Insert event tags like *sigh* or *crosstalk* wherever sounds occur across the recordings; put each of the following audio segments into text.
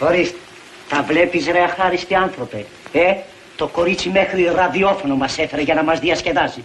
Ορίστε. Τα βλέπεις ρε αχάριστοι άνθρωπε. Ε, το κορίτσι μέχρι ραδιόφωνο μας έφερε για να μας διασκεδάσει.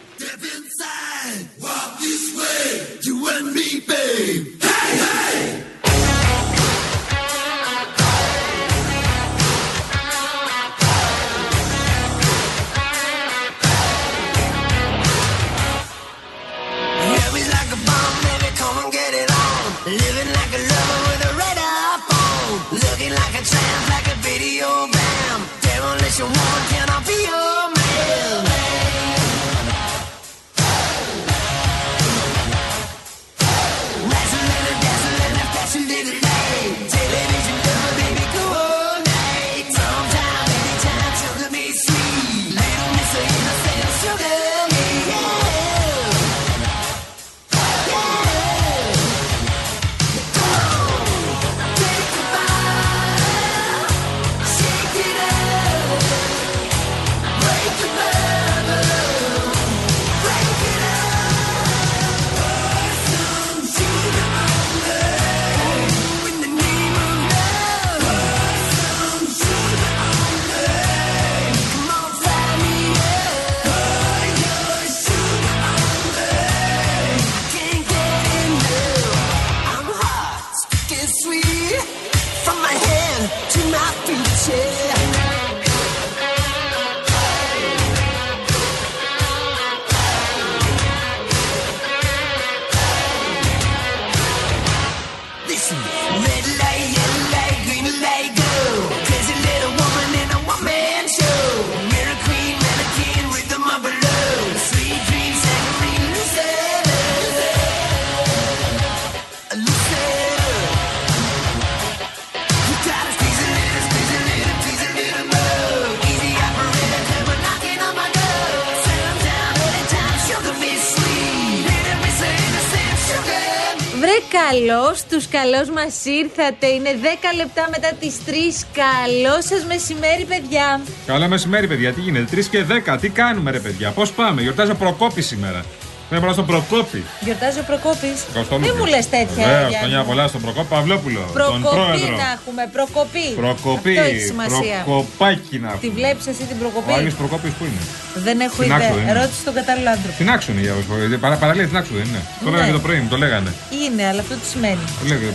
Καλώ, τους καλώ μας ήρθατε. Είναι 10 λεπτά μετά τις 3. Καλό σας μεσημέρι, παιδιά. Καλό μεσημέρι, παιδιά. Τι γίνεται, 3 και 10. Τι κάνουμε, ρε παιδιά. Πώς πάμε, γιορτάζω προκόπη σήμερα. Πρέπει να στον Προκόπη. Γιορτάζει ο Προκόπης. Δεν μου λες τέτοια. Βέβαια, χρόνια πολλά στον Προκόπη Παυλόπουλο. Προκοπή τον πρόεδρο. να έχουμε. Προκοπή. Προκοπή. Αυτό έχει σημασία. Προκοπάκι να έχουμε. Τη βλέπεις εσύ την Προκοπή; Ο Άγιο Προκόπης που είναι; Δεν έχω ιδέα. Άξο, Ρώτησε τον κατάλληλο άνθρωπο. Την άξο είναι για Παρα, Παραλία την άξο δεν είναι. Το λέγανε το πρωί, το λέγανε. Είναι, αλλά αυτό τι σημαίνει. Το λέγανε,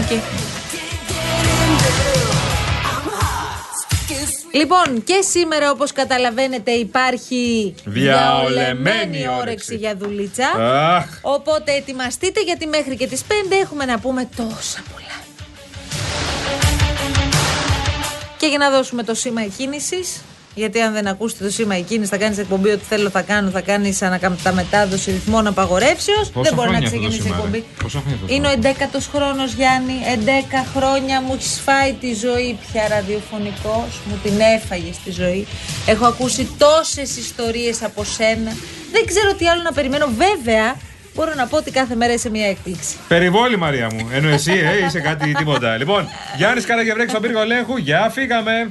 Okay. Λοιπόν, και σήμερα όπως καταλαβαίνετε υπάρχει διαολεμένη όρεξη για δουλίτσα. Οπότε ετοιμαστείτε γιατί μέχρι και τις 5 έχουμε να πούμε τόσα πολλά. Και για να δώσουμε το σήμα εκκίνησης γιατί αν δεν ακούσετε το σήμα εκείνης, θα κάνεις εκπομπή ότι θέλω θα κάνω, θα κάνεις ανακαταμετάδοση ρυθμών απαγορεύσεως. Δεν μπορεί να ξεκινήσει εκπομπή. Είναι ο 11ο χρόνος, Γιάννη. 11 χρόνια μου έχεις φάει τη ζωή πια ραδιοφωνικός. Μου την έφαγες στη ζωή. Έχω ακούσει τόσες ιστορίες από σένα. Δεν ξέρω τι άλλο να περιμένω. Βέβαια, μπορώ να πω ότι κάθε μέρα είσαι μια έκπληξη. Περιβόλη, Μαρία μου. Ενώ εσύ, ε, είσαι κάτι τίποτα. λοιπόν, Γιάννης Καραγευρέκης στον πύργο ελέγχου. Γεια, φύγαμε.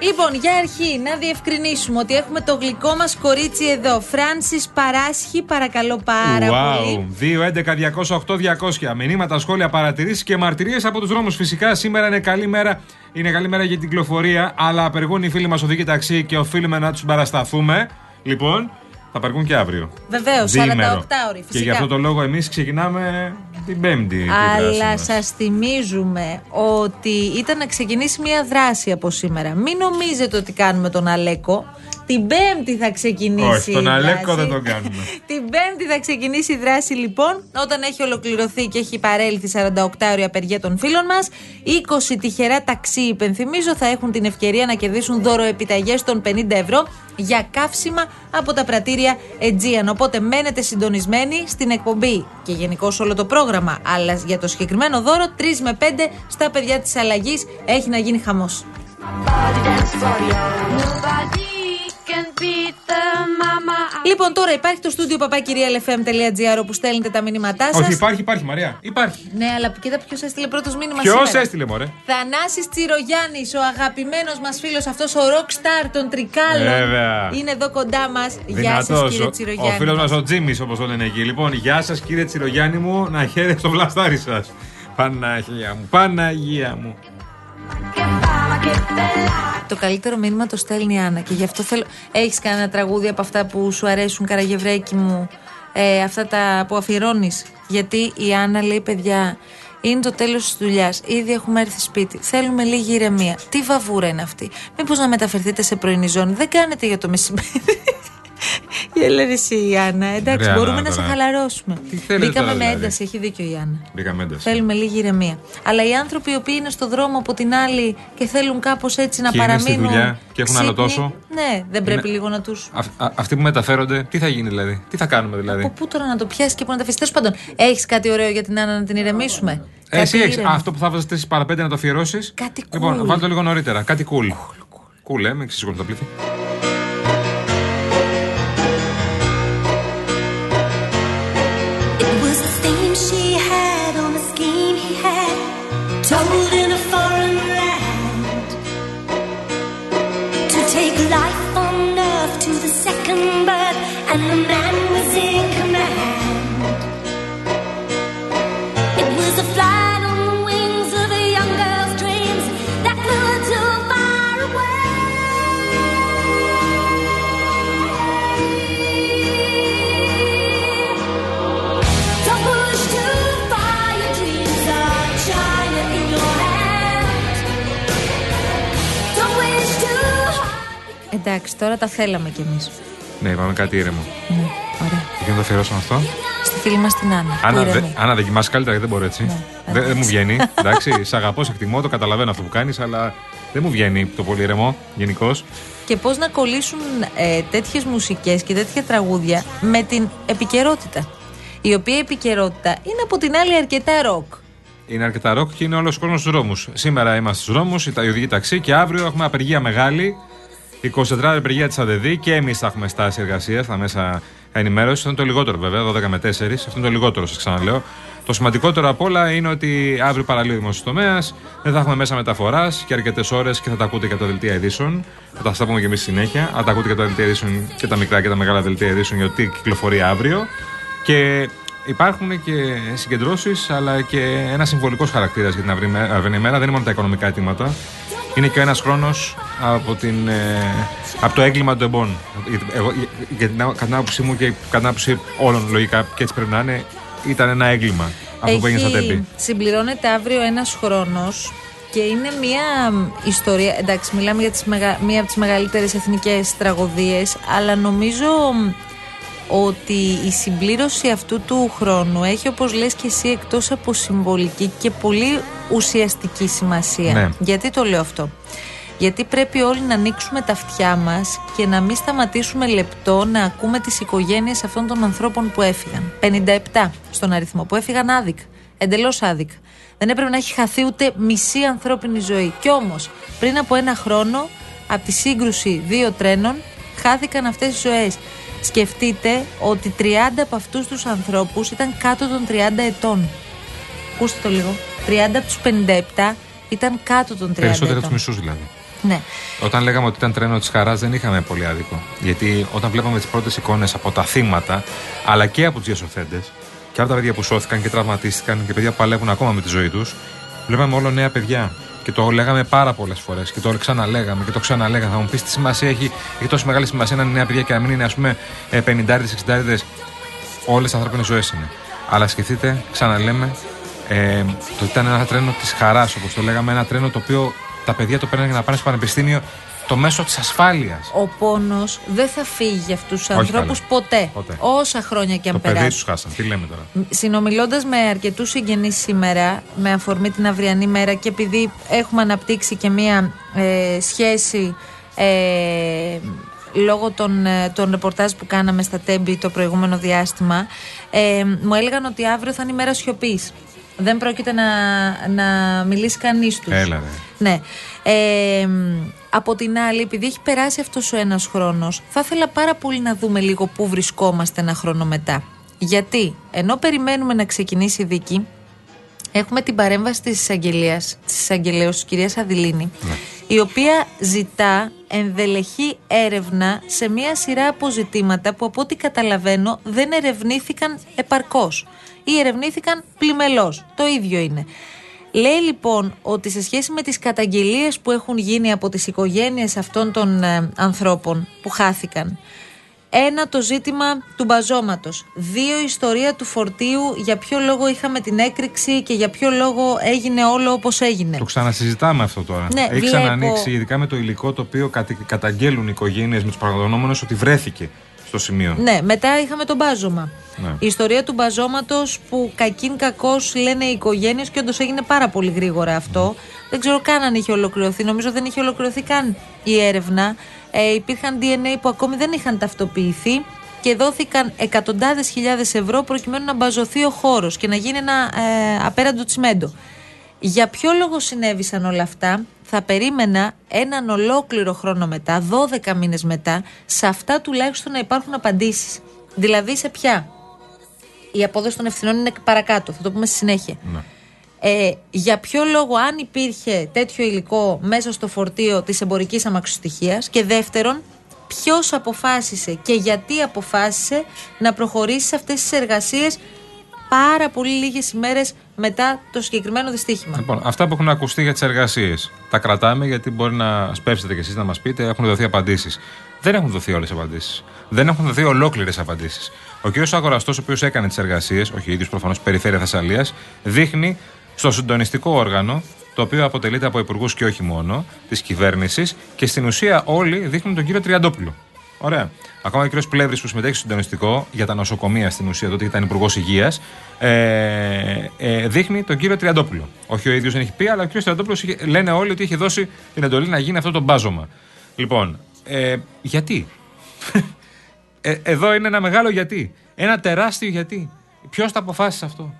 Λοιπόν, για αρχή να διευκρινίσουμε ότι έχουμε το γλυκό μας κορίτσι εδώ. Φράνση Παράσχη, παρακαλώ πάρα wow. πολύ. 2-11-208-200. Μηνύματα, σχόλια, παρατηρήσεις και μαρτυρίες από τους δρόμους. Φυσικά σήμερα είναι καλή μέρα. Είναι καλή μέρα για την κυκλοφορία, αλλά απεργούν οι φίλοι μας οδηγοί ταξί και οφείλουμε να τους παρασταθούμε. Λοιπόν, Θα παρκούν και αύριο. Βεβαίως, 48 Διήμερο. ώρες. Και γι' αυτό το λόγο εμείς ξεκινάμε την Πέμπτη. τη δράση Αλλά μας. σας θυμίζουμε ότι ήταν να ξεκινήσει μια δράση από σήμερα. Μην νομίζετε ότι κάνουμε τον Αλέκο. Την Πέμπτη θα ξεκινήσει. Όχι, τον η Αλέκο δράση. δεν τον κάνουμε. *laughs* Την Πέμπτη θα ξεκινήσει η δράση λοιπόν, όταν έχει ολοκληρωθεί και έχει παρέλθει 48 ώρια απεργία των φίλων μας. 20 τυχερά ταξί, υπενθυμίζω, θα έχουν την ευκαιρία να κερδίσουν δωροεπιταγές των 50 ευρώ για καύσιμα από τα πρατήρια Aegean. Οπότε μένετε συντονισμένοι στην εκπομπή και γενικώς όλο το πρόγραμμα. Αλλά για το συγκεκριμένο δώρο, 3 με 5 στα παιδιά της αλλαγής έχει να γίνει χαμός. Λοιπόν, τώρα υπάρχει το στούντιο παπάκυριαλεφm.gr όπου στέλνετε τα μήνυματά σας. Όχι, υπάρχει, υπάρχει Μαρία. Υπάρχει. Ναι, αλλά κοίτα ποιος έστειλε πρώτος μήνυμα Ποιος σήμερα. έστειλε, μωρέ; Θανάσης Τσιρογιάννης, ο αγαπημένος μας φίλος, αυτός ο rockstar των Τρικάλων. Βέβαια. Είναι εδώ κοντά μας. Γεια σας Δυνατός, κύριε ο- Τσιρογιάννη. Ο φίλος μας ο Τζίμι, όπως το λένε εκεί. Λοιπόν, γεια σας κύριε Τσιρογιάννη μου, να χαίρετε στο βλαστάρι σας. Παναγία μου, Παναγία μου. Το καλύτερο μήνυμα το στέλνει η Άννα και γι' αυτό θέλω. Έχεις κανένα τραγούδι από αυτά που σου αρέσουν, Καραγευρέκι μου, ε, αυτά τα που αφιερώνεις; Γιατί η Άννα λέει, παιδιά, είναι το τέλος της δουλειάς. Ήδη έχουμε έρθει σπίτι. Θέλουμε λίγη ηρεμία. Τι βαβούρα είναι αυτή; Μήπως να μεταφερθείτε σε πρωινή ζώνη; Δεν κάνετε για το μεσημέρι. Γέλα ρε εσύ η Άννα. Εντάξει, Ρε, Άννα, μπορούμε να σε τώρα. χαλαρώσουμε. Τι θέλετε Μπήκαμε τώρα, με δηλαδή; ένταση, έχει δίκιο η Άννα. Μπήκαμε ένταση. Θέλουμε λίγη ηρεμία. Αλλά οι άνθρωποι οι οποίοι είναι στο δρόμο από την άλλη και θέλουν κάπως έτσι να Και είναι στη παραμείνουν. δουλειά και έχουν άλλο ξύπνοι, τόσο. Ναι, δεν πρέπει Είναι- λίγο να του. Α- α- αυτοί που μεταφέρονται, τι θα γίνει δηλαδή, τι θα κάνουμε δηλαδή; Από πού τώρα να το πιάσεις και πού να τα αφήσεις; Τέλος πάντων, έχεις κάτι ωραίο για την Άννα να την ηρεμήσουμε; Ε, εσύ Κάτι έχεις ήρεμο. αυτό που θα βάζεις 4 παρα 5 να το αφιερώσεις. Κάτι Λοιπόν, cool. βάλτε το λίγο νωρίτερα. Κάτι cool. Cool, ε, μην ξεσηκώνεις το πλήθη. The she had on the scheme he had, told in a foreign land. To take life on earth to the second birth, Εντάξει, τώρα τα θέλαμε κι εμείς. Ναι, είπαμε κάτι ήρεμο. Ναι, ωραία. Και να το αφιερώσουμε αυτό. Στη φίλη μας την Άννα. που Άννα, δε, ηρεμεί. Άννα, δεν κοιμάσαι καλύτερα γιατί δεν μπορώ έτσι. Ναι, δεν, δεν μου βγαίνει. *laughs* Εντάξει, σε αγαπώ, σε εκτιμώ, το καταλαβαίνω αυτό που κάνεις, αλλά δεν μου βγαίνει το πολύ ηρεμό γενικώς. Και πώς να κολλήσουν ε, τέτοιες μουσικές και τέτοια τραγούδια με την επικαιρότητα. Η οποία επικαιρότητα είναι από την άλλη αρκετά ροκ. Είναι αρκετά ροκ και είναι όλος ο κόσμος στους δρόμους. Σήμερα είμαστε στους δρόμους, οι οδηγοί ταξί και αύριο έχουμε απεργία μεγάλη. 24 ώρε απεργία της ΑΔΔ και εμείς θα έχουμε στάση εργασίας στα μέσα ενημέρωσης. Αυτό είναι το λιγότερο βέβαια, 12 με 4. Αυτό είναι το λιγότερο, σας ξαναλέω. Το σημαντικότερο απ' όλα είναι ότι αύριο παραλύει ο δημόσιος τομέας, δεν θα έχουμε μέσα μεταφοράς και αρκετές ώρες και θα τα ακούτε και από τα δελτία ειδήσεων. Θα τα στα πούμε και εμείς συνέχεια. Θα τα ακούτε και από τα δελτία ειδήσεων και τα μικρά και τα μεγάλα δελτία ειδήσεων για το τι κυκλοφορεί αύριο. Και υπάρχουν και συγκεντρώσεις, αλλά και ένα συμβολικός χαρακτήρας για την αυρή- αυριανή μέρα. Δεν είναι μόνο τα οικονομικά αιτήματα. Είναι και ένας χρόνος από, την, ε, από το έγκλημα του εμπών. Γιατί Εγώ, για την, κατά την άποψή μου και κατά την άποψη όλων λογικά, και έτσι πρέπει να είναι, ήταν ένα έγκλημα αυτό που έγινε στα τέμπη. Συμπληρώνεται αύριο ένας χρόνος και είναι μια μ, ιστορία. Εντάξει, μιλάμε για τις μεγα, μία από τις μεγαλύτερες εθνικές τραγωδίες, αλλά νομίζω μ, ότι η συμπλήρωση αυτού του χρόνου έχει, όπως λες και εσύ, εκτός από συμβολική και πολύ ουσιαστική σημασία. Ναι. Γιατί το λέω αυτό. Γιατί πρέπει όλοι να ανοίξουμε τα αυτιά μας και να μην σταματήσουμε λεπτό να ακούμε τις οικογένειες αυτών των ανθρώπων που έφυγαν. 57 στον αριθμό που έφυγαν άδικα. Εντελώς άδικα. Δεν έπρεπε να έχει χαθεί ούτε μισή ανθρώπινη ζωή. Κι όμως πριν από ένα χρόνο από τη σύγκρουση δύο τρένων χάθηκαν αυτές οι ζωές. Σκεφτείτε ότι 30 από αυτούς τους ανθρώπους ήταν κάτω των 30 ετών. Ακούστε το λίγο. 30 από τους 57 ήταν κάτω των 30 Περισσότερο από ετών. τους μισούς δηλαδή. Ναι. Όταν λέγαμε ότι ήταν τρένο της χαράς, δεν είχαμε πολύ άδικο. Γιατί όταν βλέπαμε τις πρώτες εικόνες από τα θύματα, αλλά και από τους διασωθέντες, και από τα παιδιά που σώθηκαν και τραυματίστηκαν και παιδιά που παλεύουν ακόμα με τη ζωή τους, βλέπαμε όλο νέα παιδιά. Και το λέγαμε πάρα πολλές φορές και το ξαναλέγαμε και το ξαναλέγαμε. Θα μου πεις τι σημασία έχει, έχει τόσο μεγάλη σημασία να είναι νέα παιδιά και να μην είναι ας πούμε 50 60 Όλες τι ανθρώπινες ζωές είναι. Αλλά σκεφτείτε, ξαναλέμε, ε, το ήταν ένα τρένο της χαράς, όπως το λέγαμε, ένα τρένο το οποίο τα παιδιά το παίρνουν για να πάνε στο πανεπιστήμιο το μέσο της ασφάλειας. Ο πόνος δεν θα φύγει για αυτούς τους ανθρώπους ποτέ, ποτέ. Όσα χρόνια και αν το περάσουν. παιδί τους χάσαν. Τι λέμε τώρα; Συνομιλώντας με αρκετούς συγγενείς σήμερα, με αφορμή την αυριανή μέρα και επειδή έχουμε αναπτύξει και μία ε, σχέση ε, λόγω των, ε, των ρεπορτάζ που κάναμε στα Τέμπη το προηγούμενο διάστημα, ε, μου έλεγαν ότι αύριο θα είναι η μέρα σιωπής. Δεν πρόκειται να, να μιλήσει κανείς τους. Έλα, ρε. Ναι. Ε, από την άλλη, επειδή έχει περάσει αυτός ο ένας χρόνος, θα ήθελα πάρα πολύ να δούμε λίγο πού βρισκόμαστε ένα χρόνο μετά. Γιατί, ενώ περιμένουμε να ξεκινήσει η δίκη, έχουμε την παρέμβαση της εισαγγελίας, της εισαγγελέως της κυρίας Αδηλίνη, η οποία ζητά ενδελεχή έρευνα σε μία σειρά αποζητήματα που από ό,τι καταλαβαίνω δεν ερευνήθηκαν επαρκώς ή ερευνήθηκαν πλημελώς. Το ίδιο είναι. Λέει λοιπόν ότι σε σχέση με τις καταγγελίες που έχουν γίνει από τις οικογένειες αυτών των ε, ανθρώπων που χάθηκαν ένα το ζήτημα του μπαζώματος. Δύο η ιστορία του φορτίου για ποιο λόγο είχαμε την έκρηξη και για ποιο λόγο έγινε όλο όπως έγινε. Το ξανασυζητάμε αυτό τώρα. Ναι, Έχει βλέπω- ξανανοίξει, ειδικά με το υλικό το οποίο κατη- καταγγέλουν οι οικογένειες με τους πραγματογνώμονε ότι βρέθηκε στο σημείο. Ναι, μετά είχαμε το μπάζωμα. Ναι. Η ιστορία του μπαζώματος που κακήν κακό λένε οι οικογένειες και όντως έγινε πάρα πολύ γρήγορα αυτό. Δεν ξέρω καν αν είχε ολοκληρωθεί. Νομίζω δεν είχε ολοκληρωθεί καν η έρευνα. Ε, υπήρχαν DNA που ακόμη δεν είχαν ταυτοποιηθεί και δόθηκαν εκατοντάδες χιλιάδες ευρώ προκειμένου να μπαζωθεί ο χώρος και να γίνει ένα ε, απέραντο τσιμέντο. Για ποιο λόγο συνέβησαν όλα αυτά, θα περίμενα έναν ολόκληρο χρόνο μετά, 12 μήνες μετά, σε αυτά τουλάχιστον να υπάρχουν απαντήσεις. Δηλαδή σε ποια; Η απόδοση των ευθυνών είναι παρακάτω, θα το πούμε στη συνέχεια. Ε, για ποιο λόγο, αν υπήρχε τέτοιο υλικό μέσα στο φορτίο της εμπορικής αμαξοστοιχίας και δεύτερον, ποιος αποφάσισε και γιατί αποφάσισε να προχωρήσει σε αυτές τις εργασίες πάρα πολύ λίγες ημέρες μετά το συγκεκριμένο δυστύχημα; Λοιπόν, αυτά που έχουν ακουστεί για τις εργασίες. Τα κρατάμε γιατί μπορεί να σπεύσετε κι εσείς να μας πείτε. Έχουν δοθεί απαντήσεις. Δεν έχουν δοθεί όλες οι απαντήσεις. Δεν έχουν δοθεί ολόκληρες απαντήσεις. Ο κ. Αγοραστό, ο οποίος έκανε τις εργασίες, όχι ο ίδιος προφανώς, περιφέρεια Θεσσαλίας, δείχνει στο συντονιστικό όργανο, το οποίο αποτελείται από υπουργούς και όχι μόνο, της κυβέρνησης και στην ουσία όλοι δείχνουν τον κύριο Τριαντόπουλο. Ωραία. Ακόμα και ο κ. Πλεύρης που συμμετέχει στο συντονιστικό για τα νοσοκομεία στην ουσία, τότε ήταν υπουργός υγείας, ε, ε, δείχνει τον κύριο Τριαντόπουλο. Όχι ο ίδιος δεν έχει πει, αλλά ο κ. Τριαντόπουλος λένε όλοι ότι είχε δώσει την εντολή να γίνει αυτό το μπάζωμα. Λοιπόν, ε, γιατί; *laughs* Ε, εδώ είναι ένα μεγάλο γιατί. Ένα τεράστιο γιατί. Ποιος τα αποφάσισε αυτό;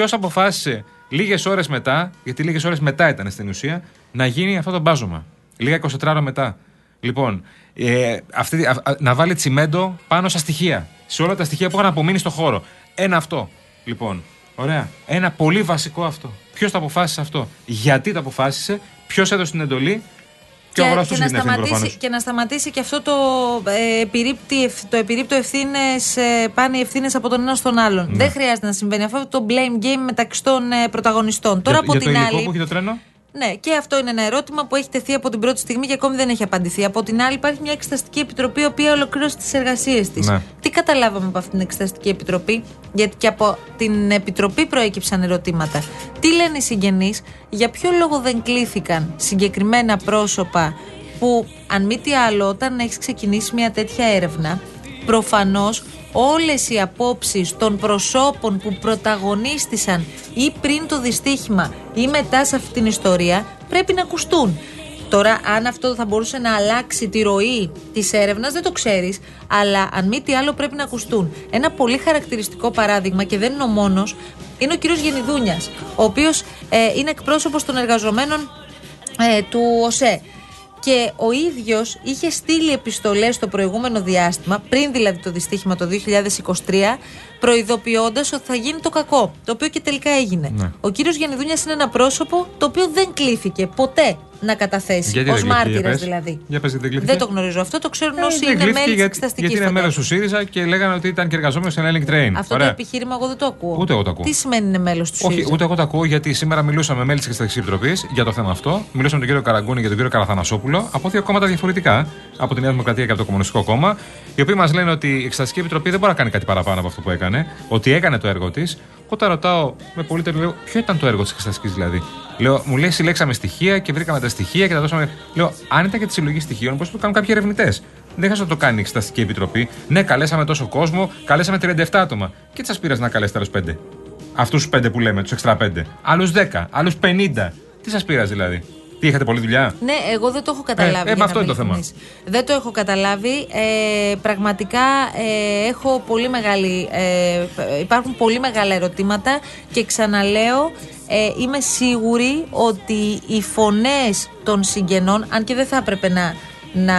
Ποιος αποφάσισε λίγες ώρες μετά, γιατί λίγες ώρες μετά ήταν στην ουσία, να γίνει αυτό το μπάζωμα; Λίγα 24 ώρα μετά. Λοιπόν, ε, αυτή, α- α- να βάλει τσιμέντο πάνω στα στοιχεία. Σε όλα τα στοιχεία που είχαν απομείνει στο χώρο. Ένα αυτό. Λοιπόν, ωραία. Ένα πολύ βασικό αυτό. Ποιος το αποφάσισε αυτό; Γιατί το αποφάσισε; Ποιος έδωσε την εντολή; Και, ο και, αγοραστός και, να έχει την ευθύνη σταματήσει, προφανώς. και να σταματήσει και αυτό το ε, επιρρύπτη, ευ- το επιρρύπτω ευθύνες, ε, πάνε οι ευθύνες από τον ένας στον άλλον. Ναι. Δεν χρειάζεται να συμβαίνει αυτό το blame game μεταξύ των ε, πρωταγωνιστών. Τώρα για, από για την το υλικό άλλη. που έχει το τρένο; Ναι, και αυτό είναι ένα ερώτημα που έχει τεθεί από την πρώτη στιγμή και ακόμη δεν έχει απαντηθεί. Από την άλλη, υπάρχει μια εξεταστική επιτροπή, η οποία ολοκλήρωσε τις εργασίες της. Ναι. Τι καταλάβαμε από αυτήν την εξεταστική επιτροπή, γιατί και από την επιτροπή προέκυψαν ερωτήματα. Τι λένε οι συγγενείς, για ποιο λόγο δεν κλήθηκαν συγκεκριμένα πρόσωπα που, αν μη τι άλλο, όταν έχεις ξεκινήσει μια τέτοια έρευνα, προφανώς όλες οι απόψεις των προσώπων που πρωταγωνίστησαν ή πριν το δυστύχημα ή μετά σε αυτή την ιστορία πρέπει να ακουστούν. Τώρα, αν αυτό θα μπορούσε να αλλάξει τη ροή της έρευνας, δεν το ξέρεις. Αλλά αν μη τι άλλο, πρέπει να ακουστούν. Ένα πολύ χαρακτηριστικό παράδειγμα, και δεν είναι ο μόνος, είναι ο κύριος Γενιδούνιας, ο οποίος είναι εκπρόσωπος των εργαζομένων ε, του ΟΣΕ. Και ο ίδιος είχε στείλει επιστολές το προηγούμενο διάστημα, πριν δηλαδή το δυστύχημα το 2023, προειδοποιώντας ότι θα γίνει το κακό. Το οποίο και τελικά έγινε. Ναι. Ο κύριος Γενιδούνια είναι ένα πρόσωπο το οποίο δεν κλήθηκε ποτέ να καταθέσει. Γιατί Ω δεν κλείθηκε, για μάρτυρας πες. δηλαδή. Για πες, γιατί δεν κλείθηκε. Δεν το γνωρίζω αυτό, το ξέρουν Ε, όσοι δεν είναι κλείθηκε μέλη της γιατί, εξεταστική. γιατί είναι μέλο του ΣΥΡΙΖΑ και λέγανε ότι ήταν και εργαζόμενος στην Elling Train. Αυτό Ωραία. το επιχείρημα εγώ δεν το ακούω. Ούτε εγώ το ακούω. Τι σημαίνει είναι μέλος του Όχι, ΣΥΡΙΖΑ; ούτε εγώ το ακούω γιατί σήμερα μιλούσαμε με μέλη της Εξεταστική Επιτροπής για το θέμα αυτό. Μιλούσαμε με τον κύριο Καραγκούνη και τον κύριο Καραθανασόπουλο από δύο κόμματα διαφορετικά, από τη Νέα Δημοκρατία και από το Κομμουνιστικό Κόμμα, οι οποίοι μας λένε ότι η Εξεταστική Επιτροπή δεν μπορεί να κάνει κάτι παραπάνω από αυτό που έκανε, ότι έκανε το έργο της. Όταν ρωτάω με πολύ τέλειο, λέω, ποιο ήταν το έργο της Εξεταστικής δηλαδή; Λέω, μου λέει, συλλέξαμε στοιχεία και βρήκαμε τα στοιχεία και τα δώσαμε. Λέω, αν ήταν για τη συλλογή στοιχείων, πώ το κάνουν κάποιοι ερευνητές. Δεν χρειάζεται να το κάνει η Εξεταστική Επιτροπή. Ναι, καλέσαμε τόσο κόσμο, καλέσαμε 37 άτομα. Και τι σας πήρες να καλέσετε άλλους 5. Αυτούς τους 5 που λέμε, τους εξτρά 5. Άλλους 10, άλλους 50. Τι σας πειράζει δηλαδή; Τι είχατε πολλή δουλειά; Ναι, εγώ δεν το έχω καταλάβει. Ε, ε, για με να αυτό είμαι είναι το θέμα. ειλικρινής. Δεν το έχω καταλάβει. Ε, πραγματικά ε, έχω πολύ μεγάλη. Ε, υπάρχουν πολύ μεγάλα ερωτήματα και ξαναλέω, ε, είμαι σίγουρη ότι οι φωνές των συγγενών, αν και δεν θα έπρεπε να, να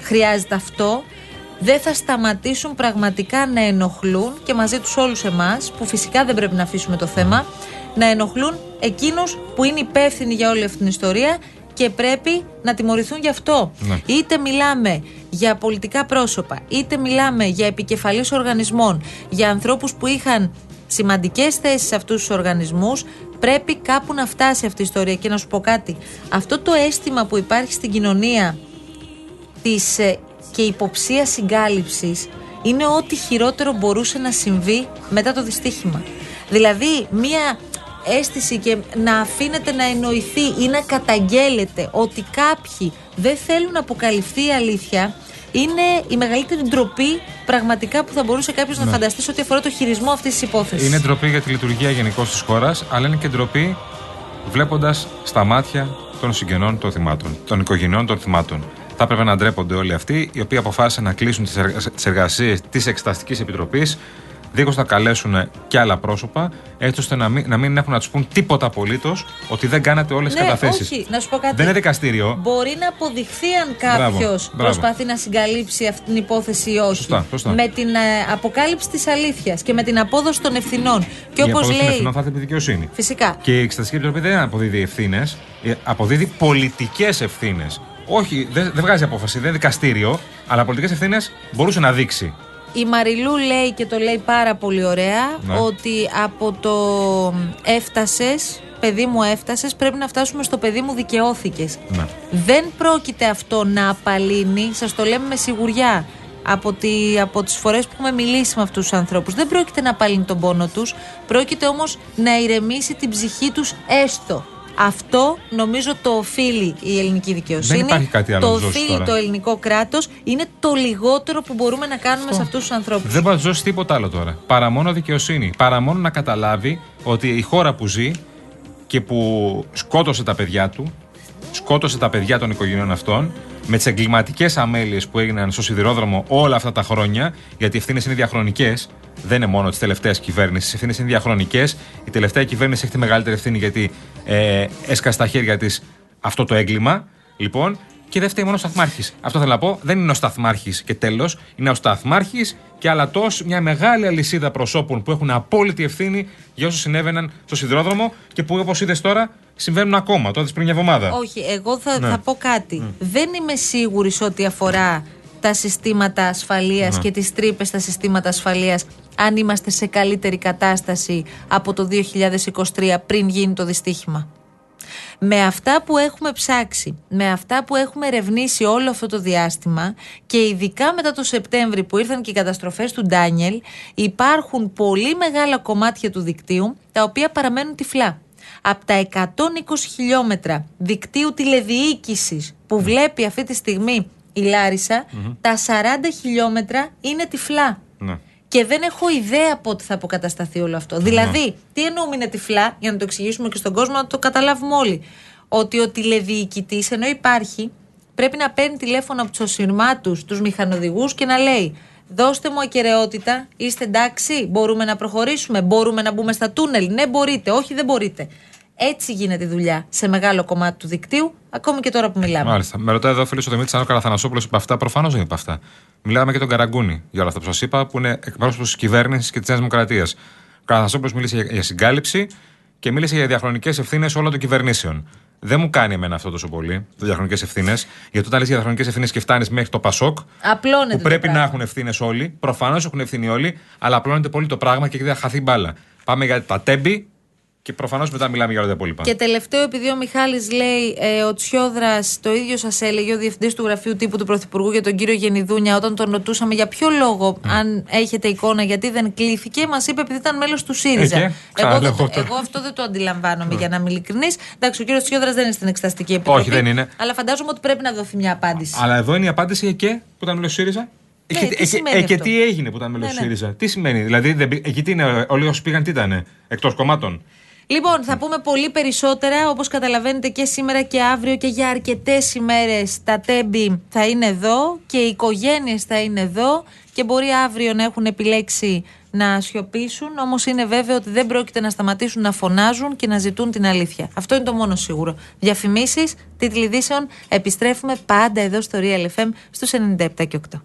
χρειάζεται αυτό, δεν θα σταματήσουν πραγματικά να ενοχλούν και μαζί τους όλους εμάς, που φυσικά δεν πρέπει να αφήσουμε το θέμα, να ενοχλούν εκείνους που είναι υπεύθυνοι για όλη αυτή την ιστορία και πρέπει να τιμωρηθούν γι' αυτό. Ναι. Είτε μιλάμε για πολιτικά πρόσωπα, είτε μιλάμε για επικεφαλής οργανισμών, για ανθρώπους που είχαν σημαντικές θέσεις σε αυτούς τους οργανισμούς, πρέπει κάπου να φτάσει αυτή η ιστορία. Και να σου πω κάτι, αυτό το αίσθημα που υπάρχει στην κοινωνία της ε, και υποψία συγκάλυψης είναι ό,τι χειρότερο μπορούσε να συμβεί μετά το δυστύχημα. Δηλαδή, μία αίσθηση και να αφήνεται να εννοηθεί ή να καταγγέλλεται ότι κάποιοι δεν θέλουν να αποκαλυφθεί η αλήθεια είναι η μεγαλύτερη ντροπή πραγματικά που θα μπορούσε κάποιος να φανταστεί σε ό,τι αφορά το χειρισμό αυτής της υπόθεσης. Είναι ντροπή για τη λειτουργία γενικώ της χώρας, αλλά είναι και ντροπή βλέποντας στα μάτια των συγγενών των θυμάτων, των οικογενειών των θυμάτων. Θα έπρεπε να ντρέπονται όλοι αυτοί οι οποίοι αποφάσισαν να κλείσουν τις εργασίες της Εξεταστικής Επιτροπής, δίχως να καλέσουν και άλλα πρόσωπα, έτσι ώστε να μην, να μην έχουν να τους πούν τίποτα απολύτως ότι δεν κάνατε όλες τις ναι, καταθέσεις. όχι, να σου πω κάτι. Δεν είναι δικαστήριο. Μπορεί να αποδειχθεί αν Μπράβο, κάποιος μπράβο. προσπαθεί να συγκαλύψει αυτή την υπόθεση ή όχι. Σωστά, σωστά. Με την ε, αποκάλυψη της αλήθειας και με την απόδοση των ευθυνών. Και η όπως απόδοση των λέει. ευθυνών θα έρθει από τη δικαιοσύνη. Φυσικά. Και η Εξεταστική Επιτροπή δεν αποδίδει ευθύνες, αποδίδει πολιτικές ευθύνες. Όχι, δεν, δεν βγάζει απόφαση, δεν είναι δικαστήριο, αλλά πολιτικές ευθύνες μπορούσε να δείξει. Η Μαριλού λέει και το λέει πάρα πολύ ωραία Ναι. ότι από το έφτασες, παιδί μου έφτασες, πρέπει να φτάσουμε στο παιδί μου δικαιώθηκες. Ναι. Δεν πρόκειται αυτό να απαλύνει, σας το λέμε με σιγουριά, από, τη, από τις φορές που έχουμε μιλήσει με αυτούς τους ανθρώπους. Δεν πρόκειται να απαλύνει τον πόνο τους, πρόκειται όμως να ηρεμήσει την ψυχή τους έστω. Αυτό νομίζω το οφείλει η ελληνική δικαιοσύνη. Δεν υπάρχει κάτι άλλο το να τους δώσει οφείλει τώρα. το ελληνικό κράτος. Είναι το λιγότερο που μπορούμε να κάνουμε σε αυτούς τους ανθρώπους. Δεν μπορεί να του δώσει τίποτα άλλο τώρα. Παρά μόνο δικαιοσύνη. Παρά μόνο να καταλάβει ότι η χώρα που ζει και που σκότωσε τα παιδιά του, σκότωσε τα παιδιά των οικογενειών αυτών, με τις εγκληματικές αμέλειες που έγιναν στο σιδηρόδρομο όλα αυτά τα χρόνια, γιατί οι ευθύνες είναι διαχρονικές, δεν είναι μόνο τη τελευταία κυβέρνηση, οι ευθύνες είναι διαχρονικές. Η τελευταία κυβέρνηση έχει τη μεγαλύτερη ευθύνη γιατί ε, έσκασε στα χέρια της αυτό το έγκλημα. Λοιπόν, και δεν φταίει μόνο ο Σταθμάρχης. Αυτό θέλω να πω. Δεν είναι ο Σταθμάρχης και τέλος. Είναι ο Σταθμάρχης και αλατός μια μεγάλη αλυσίδα προσώπων που έχουν απόλυτη ευθύνη για όσα συνέβαιναν στο σιδηρόδρομο και που όπως είδες τώρα συμβαίνουν ακόμα. Το είδες πριν μια εβδομάδα. Όχι, εγώ θα, Ναι. θα πω κάτι. Δεν είμαι σίγουρη σε ό,τι αφορά τα συστήματα ασφαλείας Ναι. και τις τρύπες στα συστήματα ασφαλείας αν είμαστε σε καλύτερη κατάσταση από το 2023 πριν γίνει το δυστύχημα. Με αυτά που έχουμε ψάξει, με αυτά που έχουμε ερευνήσει όλο αυτό το διάστημα και ειδικά μετά το Σεπτέμβρη που ήρθαν και οι καταστροφές του Ντάνιελ υπάρχουν πολύ μεγάλα κομμάτια του δικτύου τα οποία παραμένουν τυφλά. Από τα 120 χιλιόμετρα δικτύου τηλεδιοίκησης που βλέπει αυτή τη στιγμή η λαρισα τα 40 χιλιόμετρα είναι τυφλά. Ναι. Και δεν έχω ιδέα πότε θα αποκατασταθεί όλο αυτό. Δηλαδή, τι εννοούμε είναι τυφλά, για να το εξηγήσουμε και στον κόσμο, να το καταλάβουμε όλοι. Ότι ο τηλεδιοικητής, ενώ υπάρχει, πρέπει να παίρνει τηλέφωνο από τους οσυρμάτους, τους μηχανοδηγούς και να λέει: Δώστε μου ακαιρεότητα, είστε εντάξει, μπορούμε να προχωρήσουμε, μπορούμε να μπούμε στα τούνελ. Ναι, μπορείτε, όχι, δεν μπορείτε. Έτσι γίνεται η δουλειά σε μεγάλο κομμάτι του δικτύου, ακόμη και τώρα που μιλάμε. Μάλιστα. Με ρωτάει εδώ ο φίλο ο Δημήτρης αν ο Καραθανασόπουλος είπε αυτά. Προφανώς δεν είπε αυτά. Μιλάμε και τον Καραγκούνη για όλα αυτά που σας είπα, που είναι εκπρόσωπος της κυβέρνησης και της Νέας Δημοκρατίας. Ο Καραθανασόπουλος μίλησε για, για συγκάλυψη και μίλησε για διαχρονικές ευθύνες όλων των κυβερνήσεων. Δεν μου κάνει εμένα αυτό τόσο πολύ, το διαχρονικές ευθύνες. Γιατί όταν λες για διαχρονικές ευθύνες και φτάνεις μέχρι το Πασόκ, Απλώνεται. που το πρέπει να πράγμα. έχουν ευθύνες όλοι. Προφανώς έχουν ευθύνη όλοι, αλλά απλώνεται πολύ το πράγμα και θα χαθεί μπάλα. Πάμε για τα τέμπη και προφανώς μετά μιλάμε για όλα τα υπόλοιπα. Και τελευταίο, επειδή ο Μιχάλης λέει ε, ο Τσιόδρας το ίδιο σας έλεγε, ο διευθυντής του γραφείου τύπου του Πρωθυπουργού για τον κύριο Γενιδούνια, όταν τον ρωτούσαμε για ποιο λόγο, αν έχετε εικόνα, γιατί δεν κλήθηκε, μας είπε επειδή ήταν μέλος του ΣΥΡΙΖα. Ε, και, εγώ, ξαναλέω δεν- εγώ τώρα. εγώ αυτό δεν το αντιλαμβάνομαι, για να είμαι ειλικρινής. Εντάξει, ο κύριος Τσιόδρας δεν είναι στην Εξεταστική Επιτροπή. Όχι, δεν είναι. Αλλά φαντάζομαι ότι πρέπει να δοθεί μια απάντηση. Αλλά εδώ είναι η απάντηση και που ήταν μέλος του ΣΥΡΙΖα. Ναι, Ε, τι και- ε, σημαίνει ε, και αυτό; τι έγινε που ήταν μέλος Ναι, του ναι. ΣΥΡΙΖα; Τι σημαίνει, δηλαδή δεν, μπή- εκεί τι είναι, όλοι όσοι πήγαν τι ήταν, εκτός κομμάτων; Λοιπόν, θα πούμε πολύ περισσότερα. Όπως καταλαβαίνετε και σήμερα και αύριο και για αρκετές ημέρες τα τέμπη θα είναι εδώ και οι οικογένειες θα είναι εδώ και μπορεί αύριο να έχουν επιλέξει να σιωπήσουν. Όμως είναι βέβαιο ότι δεν πρόκειται να σταματήσουν να φωνάζουν και να ζητούν την αλήθεια. Αυτό είναι το μόνο σίγουρο. Διαφημίσεις, τίτλοι ειδήσεων. Επιστρέφουμε πάντα εδώ στο Real FM στους 97 και 8.